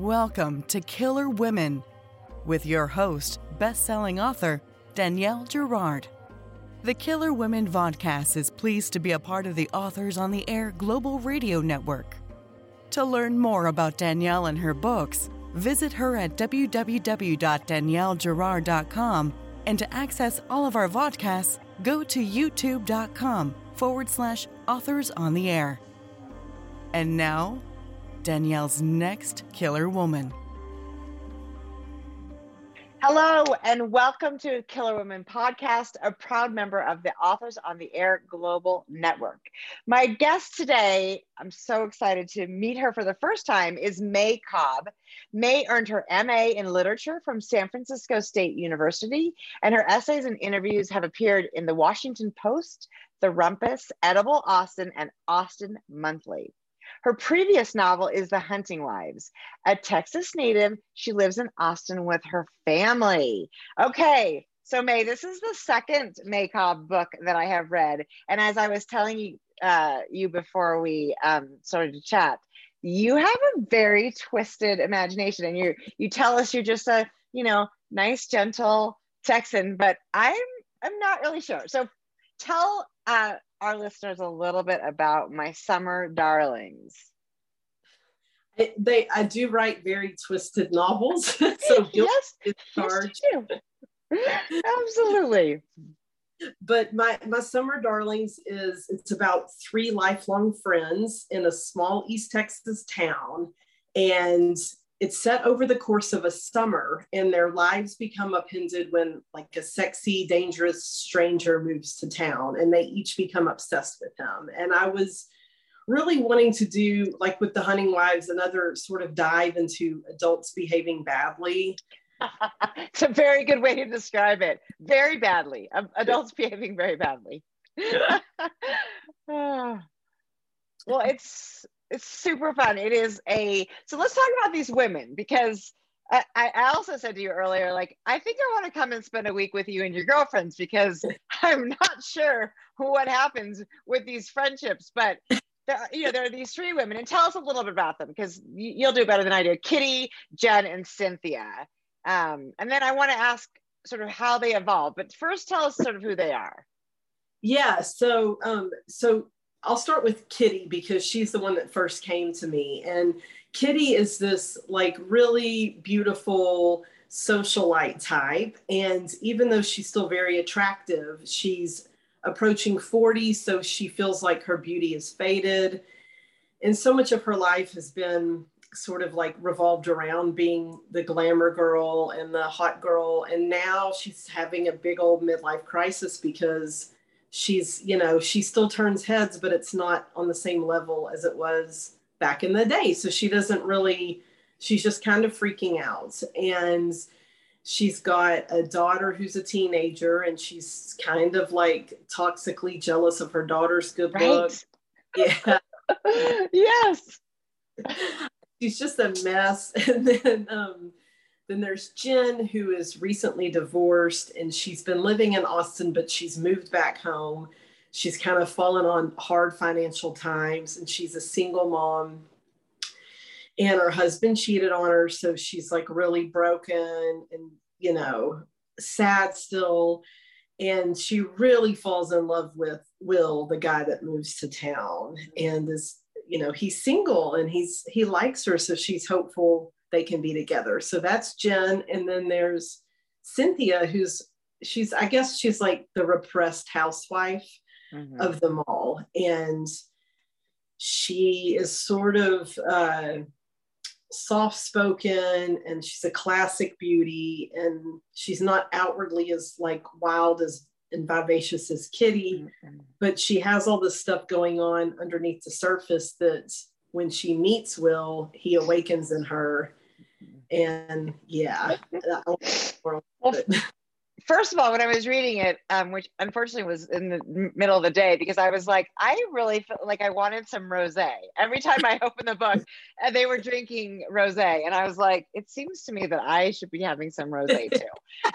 Welcome to Killer Women with your host, best-selling author Danielle Girard. The Killer Women Vodcast is pleased to be a part of the Authors on the Air Global Radio Network. To learn more about Danielle and her books, visit her at www.daniellegirard.com and to access all of our vodcasts, go to youtube.com forward slash authors on the air. And now, Danielle's next killer woman. Hello, and welcome to Killer Women Podcast, a proud member of the Authors on the Air Global Network. My guest today, I'm so excited to meet her for the first time, is May Cobb. May earned her MA in Literature from San Francisco State University, and her essays and interviews have appeared in the Washington Post, The Rumpus, Edible Austin, and Austin Monthly. Her previous novel is The Hunting Wives. A Texas native, she lives in Austin with her family. Okay, so May, this is the second May Cobb book that I have read. And as I was telling you, uh, you before we um, started to chat, you have a very twisted imagination and you you tell us you're just a you know nice gentle texan but i'm i'm not really sure so tell uh, our listeners a little bit about my summer darlings? they, I do write very twisted novels, so yes, yes, Absolutely. But my my summer darlings is it's about three lifelong friends in a small East Texas town, and it's set over the course of a summer and their lives become upended when like a sexy dangerous stranger moves to town and they each become obsessed with him and i was really wanting to do like with the hunting wives another sort of dive into adults behaving badly. It's a very good way to describe it. Very badly. Um, adults behaving very badly. Ah. Well it's it's super fun. It is a so let's talk about these women because I, I also said to you earlier, like I think I want to come and spend a week with you and your girlfriends because I'm not sure what happens with these friendships, but there, you know there are these three women, and tell us a little bit about them because you'll do better than I do. Kitty, Jen, and Cynthia, um, and then I want to ask sort of how they evolved. But first, tell us sort of who they are. Yeah. So um, so I'll start with Kitty because she's the one that first came to me. And Kitty is this like really beautiful socialite type. And even though she's still very attractive, she's approaching 40. So she feels like her beauty is faded. And so much of her life has been sort of like revolved around being the glamour girl and the hot girl. And now she's having a big old midlife crisis because she's you know she still turns heads but it's not on the same level as it was back in the day. So she doesn't really she's just kind of freaking out. And she's got a daughter who's a teenager and she's kind of like toxically jealous of her daughter's good right. look. Yeah. Yes. She's just a mess. And then um then there's Jen, who is recently divorced and she's been living in Austin, but she's moved back home. She's kind of fallen on hard financial times and she's a single mom. And her husband cheated on her. So she's like really broken and, you know, sad still. And she really falls in love with Will, the guy that moves to town and is, you know, he's single and he's, he likes her. So she's hopeful they can be together. So that's Jen. And then there's Cynthia, who's she's, I guess she's like the repressed housewife mm-hmm. of them all. And she is sort of uh, soft spoken and she's a classic beauty. And she's not outwardly as like wild as and vivacious as Kitty, mm-hmm. but she has all this stuff going on underneath the surface that when she meets Will, he awakens in her and yeah well, first of all when i was reading it um, which unfortunately was in the middle of the day because i was like i really felt like i wanted some rosé every time i opened the book and they were drinking rosé and i was like it seems to me that i should be having some rosé too.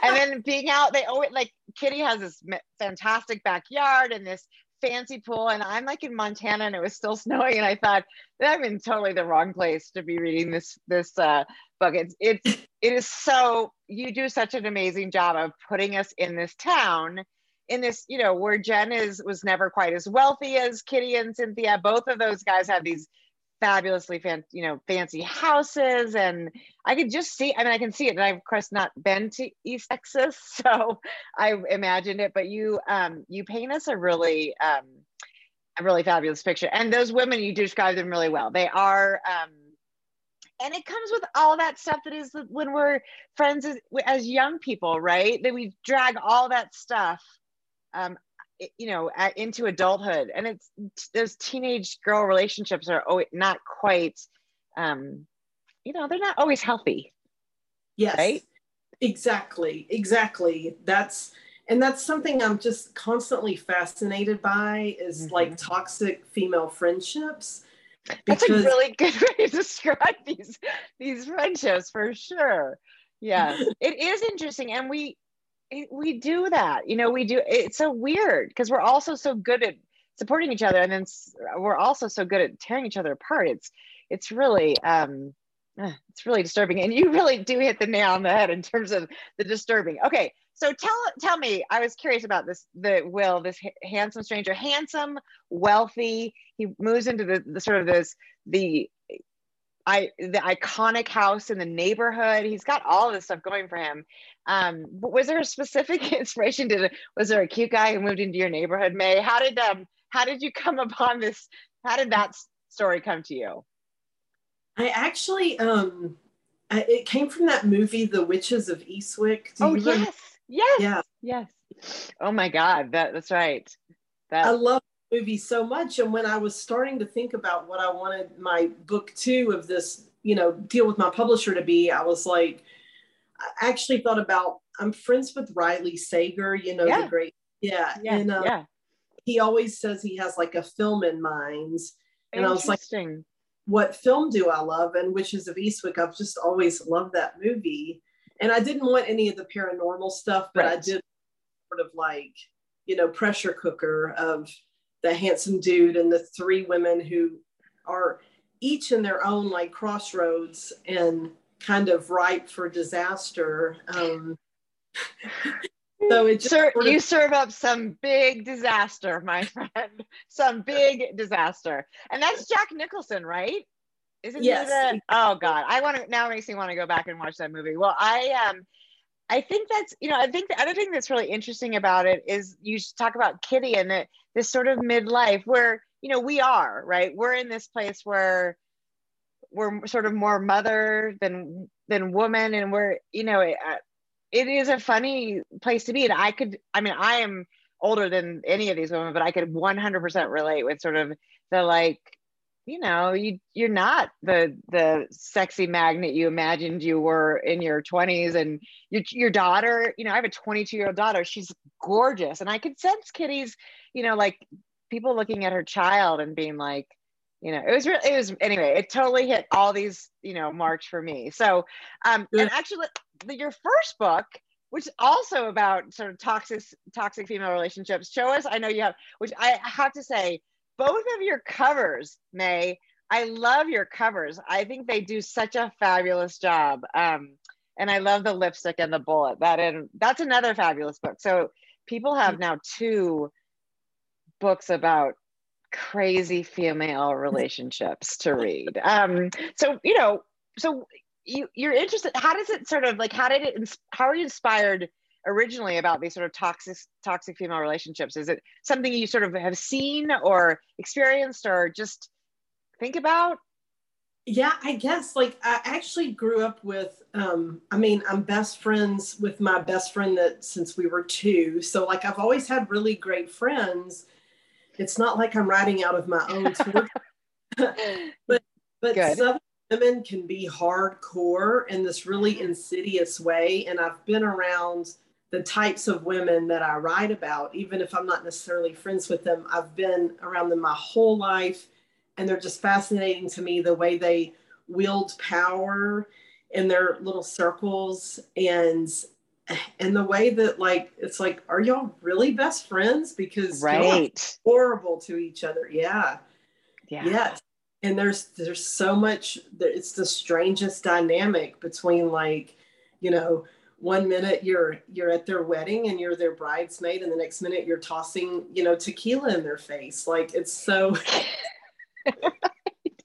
And then being out they always like kitty has this fantastic backyard and this fancy pool and I'm like in Montana and it was still snowing and I thought that I'm in totally the wrong place to be reading this this uh, book. It's it's it is so you do such an amazing job of putting us in this town in this you know where Jen is was never quite as wealthy as Kitty and Cynthia. Both of those guys have these fabulously fan, you know, fancy houses. And I could just see, I mean, I can see it. And I've of course not been to East Texas, so I imagined it, but you um you paint us a really um a really fabulous picture. And those women, you describe them really well. They are um and it comes with all that stuff that is when we're friends as, as young people, right? That we drag all that stuff um, you know into adulthood. And it's those teenage girl relationships are not quite um you know they're not always healthy. Yes. Right? Exactly. Exactly. That's and that's something i'm just constantly fascinated by is mm-hmm. like toxic female friendships. Because... that's a really good way to describe these these friendships for sure. Yeah. It is interesting. And we we do that you know we do it's so weird because we're also so good at supporting each other and then we're also so good at tearing each other apart. It's it's really um eh, it's really disturbing and you really do hit the nail on the head in terms of the disturbing. Okay so tell tell me i was curious about this the will this handsome stranger handsome wealthy he moves into the, the sort of this the I the iconic house in the neighborhood. He's got all this stuff going for him. Um, but was there a specific inspiration? Did was there a cute guy who moved into your neighborhood, May? How did um how did you come upon this? How did that story come to you? I actually um I, it came from that movie, The Witches of Eastwick. Do oh yes, yes, yeah. yes. Oh my God, that that's right. That I love movie so much. And when I was starting to think about what I wanted my book two of this, you know, deal with my publisher to be, I was like, I actually thought about I'm friends with Riley Sager, you know, yeah. the great, yeah, yeah, and uh, yeah. He always says he has like a film in mind, and I was like, what film do I love? And Witches of Eastwick. I've just always loved that movie, and I didn't want any of the paranormal stuff, but right. I did sort of like, you know, pressure cooker of the handsome dude and the three women who are each in their own like crossroads and kind of ripe for disaster. Um, so it Sir, sort of- you serve up some big disaster, my friend. some big disaster, and that's Jack Nicholson, right? Isn't yes. The, oh God, I want to now makes me want to go back and watch that movie. Well, I um, I think that's you know I think the other thing that's really interesting about it is you talk about Kitty and the, this sort of midlife where you know we are right? We're in this place where we're sort of more mother than than woman and we're you know it, uh, it is a funny place to be and I could I mean I am older than any of these women but I could 100% relate with sort of the like you know you you're not the the sexy magnet you imagined you were in your 20s and your, your daughter you know i have a 22 year old daughter. She's gorgeous. And i could sense kitty's you know like people looking at her child and being like you know it was really it was anyway it totally hit all these you know marks for me. So um yeah. and actually your first book which is also about sort of toxic toxic female relationships show us i know you have which i have to say both of your covers, May. I love your covers. I think they do such a fabulous job. Um, and I love the lipstick and the bullet. That and that's another fabulous book. So people have now two books about crazy female relationships to read. Um, so you know, so you you're interested. How does it sort of like? How did it? How are you inspired originally about these sort of toxic toxic female relationships? Is it something you sort of have seen or experienced or just think about? Yeah, I guess like I actually grew up with um I mean, I'm best friends with my best friend that since we were 2. So like I've always had really great friends. It's not like I'm writing out of my own but but Good. some women can be hardcore in this really insidious way and I've been around the types of women that I write about, even if I'm not necessarily friends with them, I've been around them my whole life. And they're just fascinating to me the way they wield power in their little circles and and the way that like it's like are y'all really best friends? Because right. horrible to each other. Yeah. Yeah. Yes. And there's there's so much that it's the strangest dynamic between like you know one minute you're you're at their wedding and you're their bridesmaid and the next minute you're tossing you know tequila in their face. Like it's so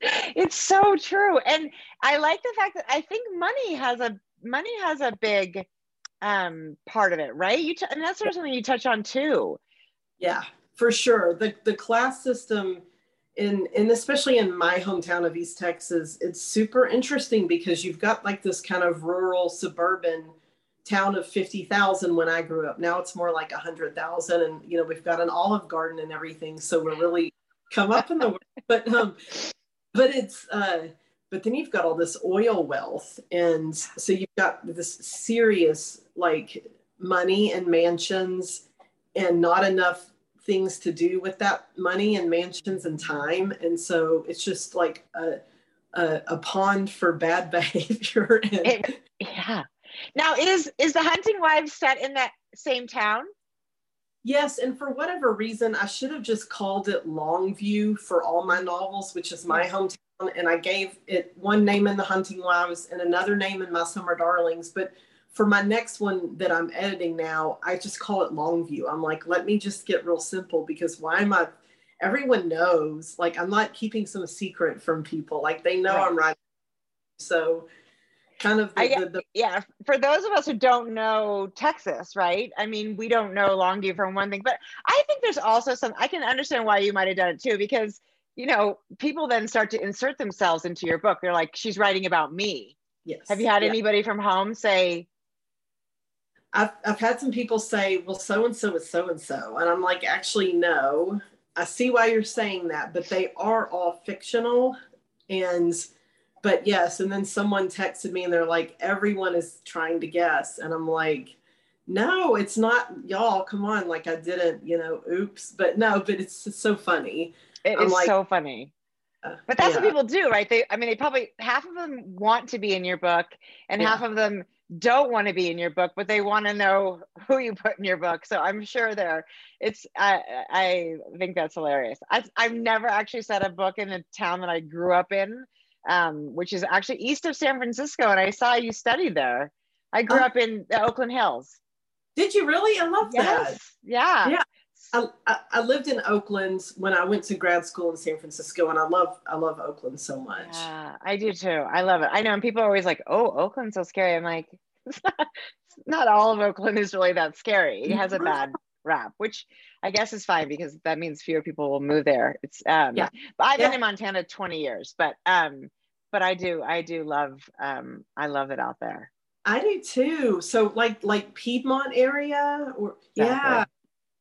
it's so true. And i like the fact that i think money has a money has a big um part of it right? You t- and that's sort of something you touch on too. Yeah for sure. The the class system in and especially in my hometown of east texas it's super interesting because you've got like this kind of rural suburban town of 50,000 when I grew up. Now it's more like 100,000 and you know we've got an olive garden and everything. So we're really come up in the world. But um but it's uh but then you've got all this oil wealth and so you've got this serious like money and mansions and not enough things to do with that money and mansions and time. And so it's just like a a, a pond for bad behavior. And, it, yeah now is is the hunting wives set in that same town Yes, and for whatever reason, I should have just called it Longview for all my novels, which is my hometown. And I gave it one name in The Hunting Wives and another name in My Summer Darlings. But for my next one that I'm editing now, I just call it Longview. I'm like, let me just get real simple because why am I? Everyone knows, like, I'm not keeping some secret from people. Like, they know right. I'm writing. So kind of the, I, the, the, yeah for those of us who don't know texas right? I mean we don't know longview from one thing but i think there's also some i can understand why you might have done it too because you know people then start to insert themselves into your book. They're like she's writing about me. Yes. Have you had yeah. anybody from home say I've, I've had some people say well so and so is so and so and i'm like actually no. I see why you're saying that but they are all fictional and but yes and then someone texted me and they're like everyone is trying to guess and i'm like no it's not y'all come on like i didn't you know oops but no but it's so funny. It I'm is like, so funny. uh, but that's yeah. what people do right? They i mean they probably half of them want to be in your book and Yeah. half of them don't want to be in your book but they want to know who you put in your book. So i'm sure there it's i i think that's hilarious. I, i've never actually set a book in a town that i grew up in um, which is actually east of san francisco and i saw you studied there i grew Oh. up in the oakland hills did you really i love that yes yeah Yeah. I, I, I lived in Oakland when I went to grad school in San Francisco, and I love I love Oakland so much. Yeah, I do too. I love it. I know, and people are always like, "Oh, Oakland's so scary." I'm like, it's not, not all of Oakland is really that scary. It has a bad rap, which I guess is fine because that means fewer people will move there. It's um, Yeah. but I've been Yeah. in Montana 20 years, but um, but I do I do love um, I love it out there. I do too. So like like Piedmont area, or yeah,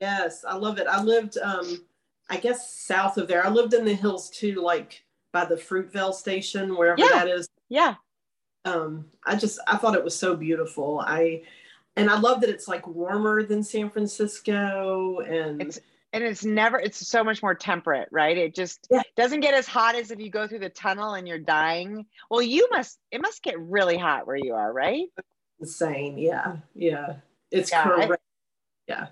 yes, I love it. I lived um, I guess south of there. I lived in the hills too, like by the Fruitvale station, wherever Yeah. that is. Yeah, um i just i thought it was so beautiful i and i love that it's like warmer than san francisco and It's- and it's never it's so much more temperate, right? It just Yeah. doesn't get as hot as if you go through the tunnel and you're dying. Well, you must it must get really hot where you are, right? insane yeah yeah it's Yeah, I- yeah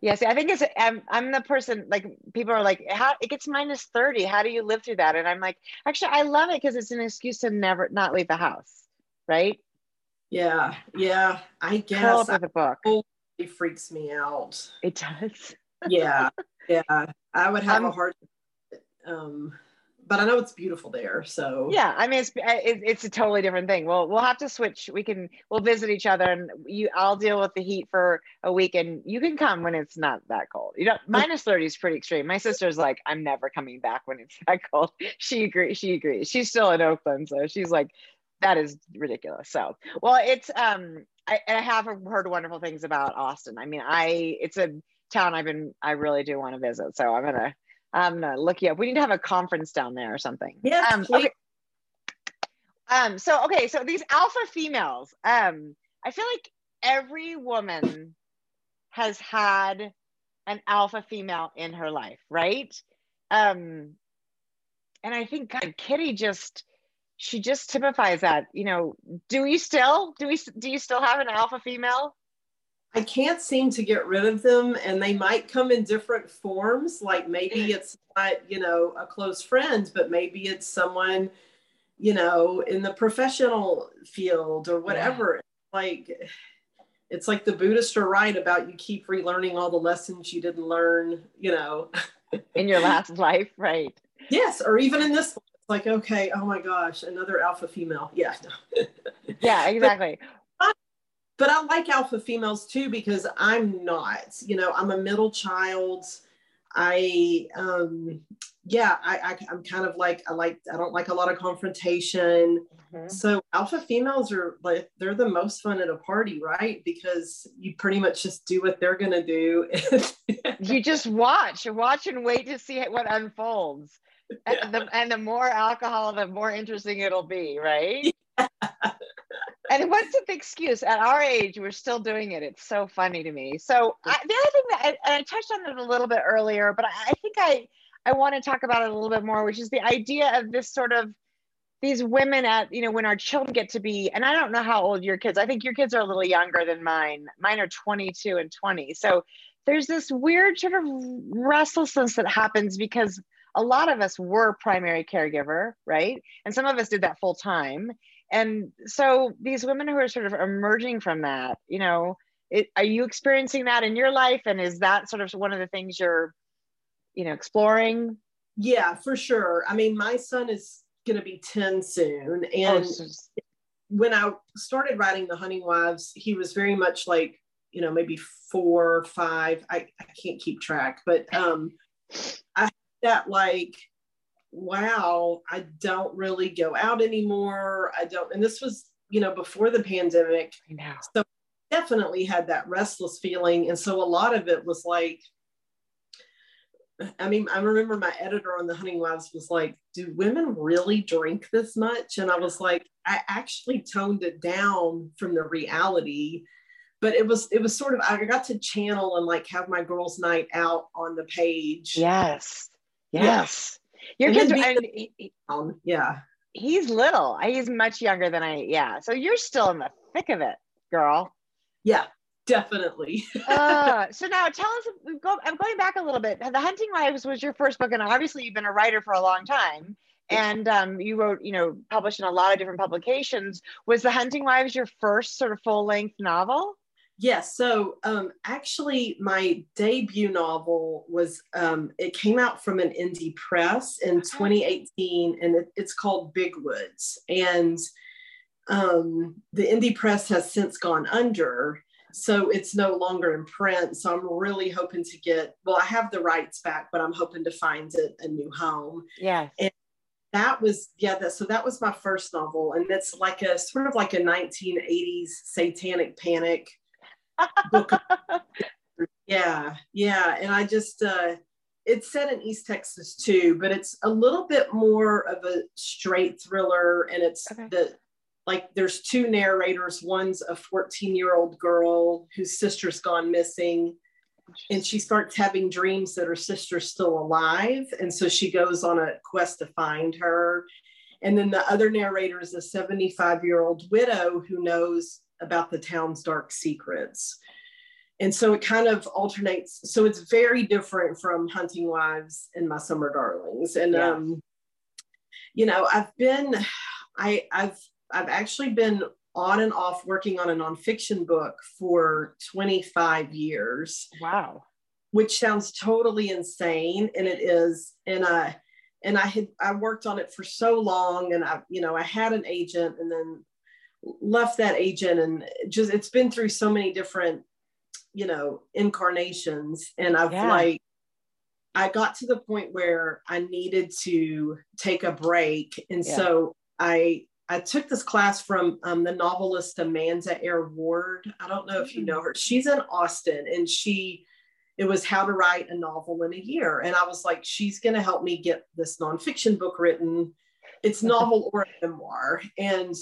Yeah, see, I think it's I'm I'm the person like people are like, how it gets minus 30. How do you live through that? And I'm like, actually, I love it because it's an excuse to never not leave the house, right? Yeah yeah i guess with a book. it freaks me out It does. yeah yeah i would have a I'm- hard um but i know it's beautiful there so Yeah, I mean, it's it, it's a totally different thing. Well, we'll have to switch. We can we'll visit each other, and you I'll deal with the heat for a week, and you can come when it's not that cold. You know, minus 30 is pretty extreme. My sister's like, I'm never coming back when it's that cold. She agrees. She agrees. She's still in Oakland, so she's like, that is ridiculous. So, well, it's um, I, I have heard wonderful things about Austin. I mean, I it's a town I've been I really do want to visit. So I'm gonna I'm gonna look you up. We need to have a conference down there or something. Yeah. Um, okay. Um, so okay, so these alpha females, um, I feel like every woman has had an alpha female in her life, right? Um, and I think God, Kitty just she just typifies that. You know, do we still do we do you still have an alpha female? I can't seem to get rid of them, and they might come in different forms. Like maybe it's not, you know, a close friend, but maybe it's someone, you know, in the professional field or whatever. Yeah. Like it's like the Buddhists are right about you keep relearning all the lessons you didn't learn, you know, in your last life, right? Yes, or even in this like, okay, oh my gosh, another alpha female. Yeah. yeah, exactly. But, but I like alpha females too because I'm not, you know, I'm a middle child. I, um, yeah, I, I, am kind of like, I like, I don't like a lot of confrontation. Mm-hmm. So alpha females are like, they're the most fun at a party, right? Because you pretty much just do what they're going to do. you just watch, watch and wait to see what unfolds and, the, and the more alcohol, the more interesting it'll be, right? Yeah. and what's the excuse? At our age, we're still doing it. It's so funny to me. So I, the other thing that I, and I touched on it a little bit earlier, but I, I think I I want to talk about it a little bit more, which is the idea of this sort of these women at you know when our children get to be and i don't know how old your kids i think your kids are a little younger than mine mine are 22 and 20 so there's this weird sort of restlessness that happens because a lot of us were primary caregiver, right? And some of us did that full time. And so these women who are sort of emerging from that, you know, it, are you experiencing that in your life? And is that sort of one of the things you're, you know, exploring? Yeah, for sure. I mean, my son is going to be 10 soon. Oh, and oh, when I started writing The Hunting Wives, he was very much like, you know, maybe four, or five. I, I can't keep track, but um, I that like wow i don't really go out anymore i don't and this was you know before the pandemic I know. so definitely had that restless feeling and so a lot of it was like I mean, I remember my editor on the Hunting Wives was like, Do women really drink this much? And I was like, I actually toned it down from the reality. But it was it was sort of I got to channel and like have my girls' night out on the page. Yes. Yes. Your kids are, and he, yeah. He's little. He's much younger than I. Yeah. So you're still in the thick of it, girl. Yeah, definitely. uh, so now tell us. Go, I'm going back a little bit. The Hunting Wives was your first book, and obviously you've been a writer for a long time. And um, you wrote, you know, published in a lot of different publications. Was The Hunting Wives your first sort of full length novel? Yes. So um, actually, my debut novel was, um, it came out from an indie press in 2018, and it, it's called Big Woods. And um, the indie press has since gone under. So it's no longer in print. So I'm really hoping to get, well, I have the rights back, but I'm hoping to find it a new home. Yeah. And that was, yeah, that, so that was my first novel. And it's like a sort of like a 1980s satanic panic. yeah, yeah. And I just, uh, it's set in East Texas too, but it's a little bit more of a straight thriller. And it's okay. the, like there's two narrators. One's a 14 year old girl whose sister's gone missing. And she starts having dreams that her sister's still alive. And so she goes on a quest to find her. And then the other narrator is a 75 year old widow who knows about the town's dark secrets. And so it kind of alternates. So it's very different from Hunting Wives and My Summer Darlings. And yeah. um, you know, I've been, I, I've, I've actually been on and off working on a nonfiction book for 25 years. Wow. Which sounds totally insane, and it is. And I, and I had I worked on it for so long, and I, you know, I had an agent, and then left that agent and just it's been through so many different you know incarnations. And i've yeah. like i got to the point where i needed to take a break. And yeah. so i i took this class from um, the novelist amanda eyre ward. I don't know if you know her. She's in austin and she it was how to write a novel in a year. And i was like she's going to help me get this nonfiction book written. It's novel or a memoir. And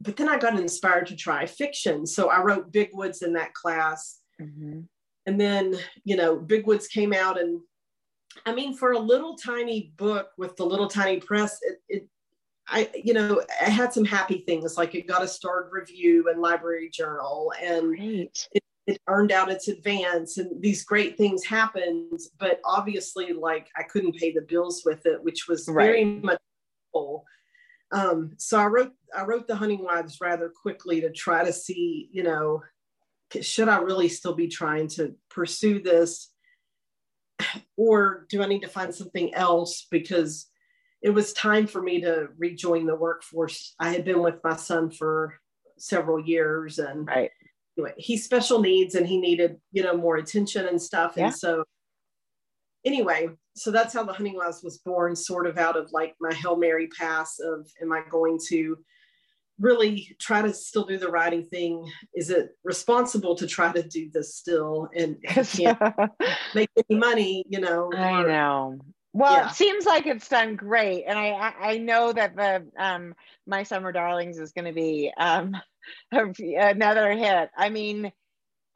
but then I got inspired to try fiction. So I wrote Big Woods in that class. Mm-hmm. And then, you know, Big Woods came out. And I mean, for a little tiny book with the little tiny press, it, it I, you know, I had some happy things like it got a starred review in Library Journal and it, it earned out its advance and these great things happened. But obviously, like I couldn't pay the bills with it, which was very much full. Um, so I wrote I wrote the Hunting Wives rather quickly to try to see, you know, should I really still be trying to pursue this, or do I need to find something else because it was time for me to rejoin the workforce. I had been with my son for several years and right. anyway, he's special needs and he needed, you know, more attention and stuff. Yeah. And so anyway, so that's how the hunting wives was born, sort of out of like my Hail Mary pass of am I going to really try to still do the writing thing? Is it responsible to try to do this still and can't make any money, you know? I or- know. Well, Yeah. it seems like it's done great, and I I, I know that the um my summer darlings is going to be um another hit. I mean,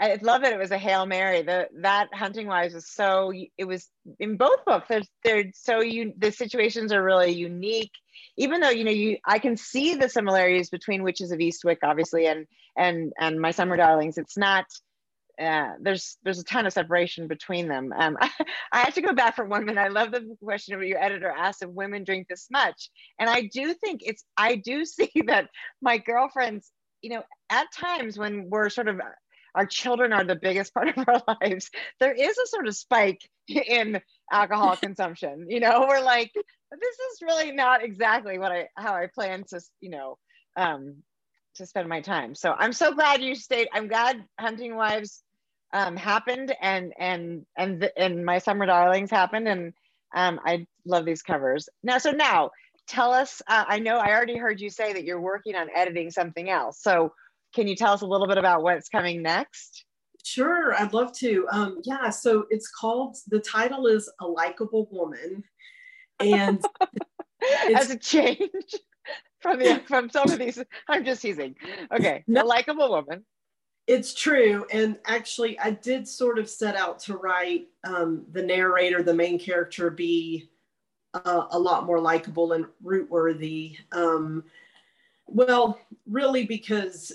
I love that it was a hail mary. The that hunting wives was so it was in both books. They're so you the situations are really unique. Even though you know you I can see the similarities between Witches of Eastwick, obviously, and and and my summer darlings. It's not uh, there's there's a ton of separation between them. Um, I, I have to go back for one minute. I love the question of your editor asked if women drink this much, and I do think it's I do see that my girlfriends, you know, at times when we're sort of our children are the biggest part of our lives, there is a sort of spike in alcohol consumption. You know, we're like, this is really not exactly what I how I plan to, you know, um, to spend my time. So I'm so glad you stayed. I'm glad Hunting Wives um, happened and and and the, and my Summer Darlings happened, and um, I love these covers. Now, so now tell us. Uh, I know I already heard you say that you're working on editing something else. So can you tell us a little bit about what's coming next? Sure, I'd love to. Um, yeah, so it's called, the title is A Likeable Woman. And As a change from the from some of these, I'm just teasing. Okay, No. a likable woman. it's true. And actually, I did sort of set out to write um, the narrator, the main character, be uh, a lot more likable and root worthy. Um, well, really, because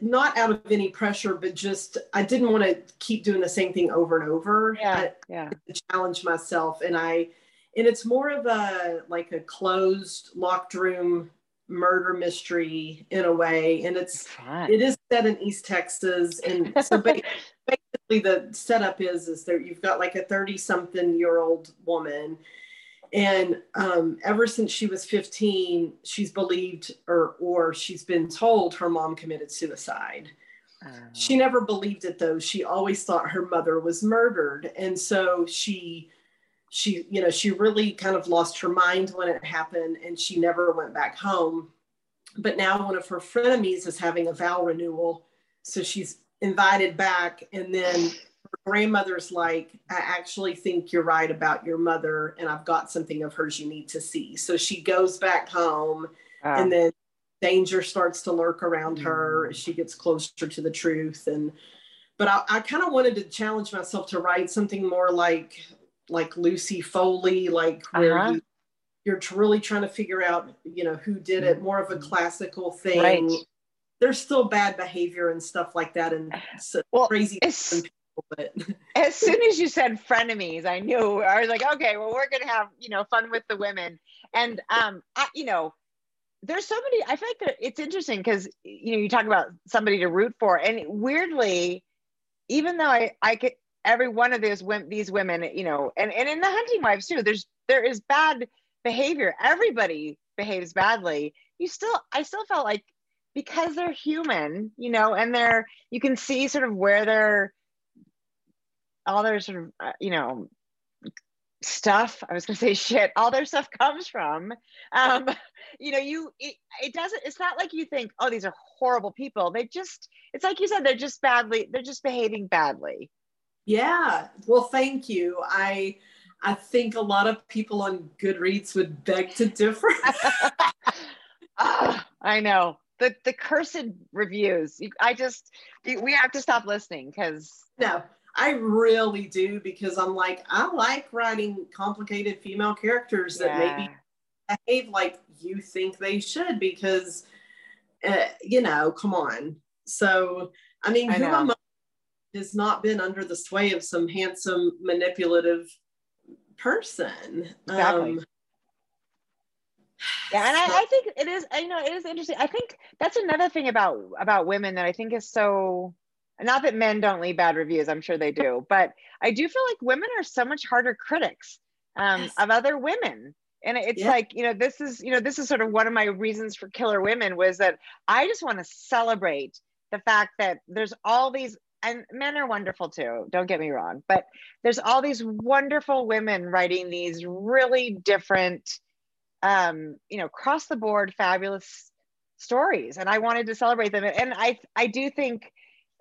not out of any pressure, but just I didn't want to keep doing the same thing over and over. Yeah, I, yeah. to challenge myself and i and it's more of a like a closed locked room murder mystery in a way and it's Fun. it is set in east texas and so ba- basically the setup is is that you've got like a 30 something year old woman and um, ever since she was 15 she's believed or or she's been told her mom committed suicide. She never believed it though. She always thought her mother was murdered. And so she she you know she really kind of lost her mind when it happened and she never went back home. But now one of her frenemies is having a vow renewal. So she's invited back and then grandmother's like i actually think you're right about your mother and i've got something of hers you need to see so she goes back home Wow. and then danger starts to lurk around her as she gets closer to the truth and but i, I kind of wanted to challenge myself to write something more like like lucy foley like where Uh-huh. you, you're really trying to figure out you know who did it more of a classical thing Right. there's still bad behavior and stuff like that and well, crazy it's- but as soon as you said frenemies, I knew I was like, okay, well, we're gonna have you know fun with the women, and um, I, you know, there's so many. I feel there, it's interesting because you know you talk about somebody to root for, and weirdly, even though I I could every one of these women, these women, you know, and and in the hunting wives too, there's there is bad behavior. Everybody behaves badly. You still, I still felt like because they're human, you know, and they're you can see sort of where they're all their sort of uh, you know stuff i was going to say shit all their stuff comes from um you know you it, it doesn't it's not like you think oh these are horrible people. They just it's like you said they're just badly they're just behaving badly. Yeah. Well thank you. I i think a lot of people on goodreads would beg to differ. Ah, i know. The the cursed reviews. I just we have to stop listening because No, I really do because I'm like, I like writing complicated female characters that maybe behave like you think they should because, uh, you know, come on. So, I mean, I who am has not been under the sway of some handsome, manipulative person. Exactly. Um, yeah, and I, I, think it is. You know, it is interesting. I think that's another thing about about women that I think is so. Not that men don't leave bad reviews. I'm sure they do, but I do feel like women are so much harder critics um, yes. of other women. And it's yeah. like you know, this is you know, this is sort of one of my reasons for Killer Women was that I just want to celebrate the fact that there's all these and men are wonderful too don't get me wrong but there's all these wonderful women writing these really different um you know across the board fabulous stories and i wanted to celebrate them and i i do think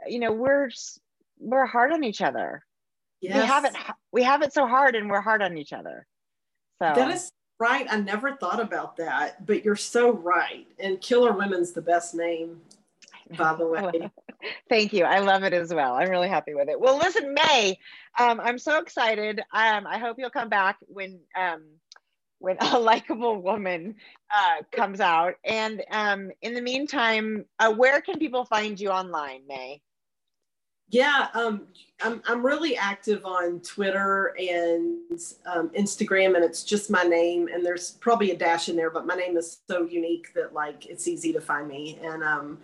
you know we're we're hard on each other yes. we have it we have it so hard and we're hard on each other so that is right i never thought about that but you're so right and killer women's the best name by the way. Thank you. I love it as well. I'm really happy with it. Well, listen, May, um, I'm so excited. Um, I hope you'll come back when um, when a likable woman uh, comes out. And um, in the meantime, uh, where can people find you online, May? Yeah, um, I'm, I'm really active on Twitter and um, Instagram, and it's just my name. And there's probably a dash in there, but my name is so unique that like it's easy to find me. And um,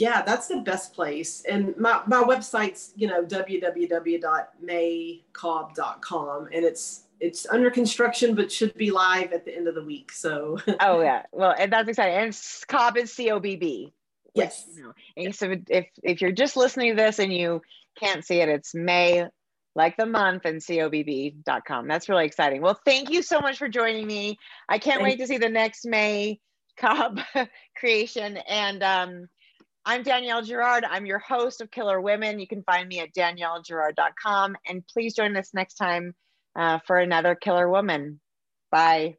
yeah, that's the best place. And my, my website's, you know, www.maycobb.com and it's it's under construction but should be live at the end of the week. So Oh yeah. Well, and that's exciting. And Cobb is C O B B. Yes. You know, and so if if you're just listening to this and you can't see it, it's May like the month and cobb.com. That's really exciting. Well, thank you so much for joining me. I can't wait to see the next May Cobb creation. And um, I'm Danielle Girard. I'm your host of Killer Women. You can find me at daniellegirard.com. And please join us next time uh, for another Killer Woman. Bye.